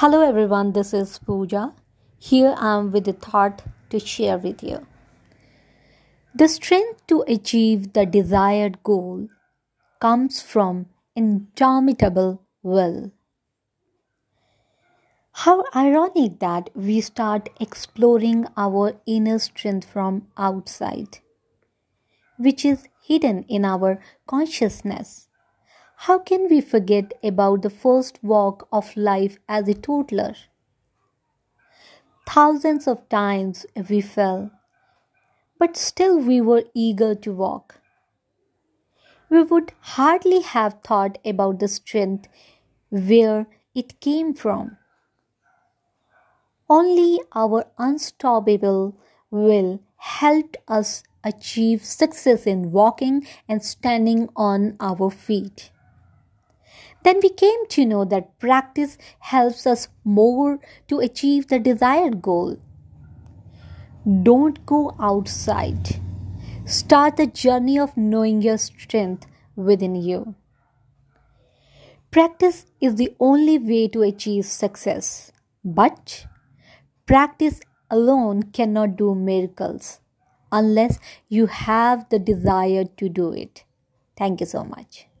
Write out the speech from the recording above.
Hello everyone, this is Pooja. Here I am with a thought to share with you. The strength to achieve the desired goal comes from indomitable will. How ironic that we start exploring our inner strength from outside, which is hidden in our consciousness how can we forget about the first walk of life as a toddler? Thousands of times we fell, but still we were eager to walk. We would hardly have thought about the strength where it came from. Only our unstoppable will helped us achieve success in walking and standing on our feet. Then we came to know that practice helps us more to achieve the desired goal. Don't go outside. Start the journey of knowing your strength within you. Practice is the only way to achieve success, but practice alone cannot do miracles unless you have the desire to do it. Thank you so much.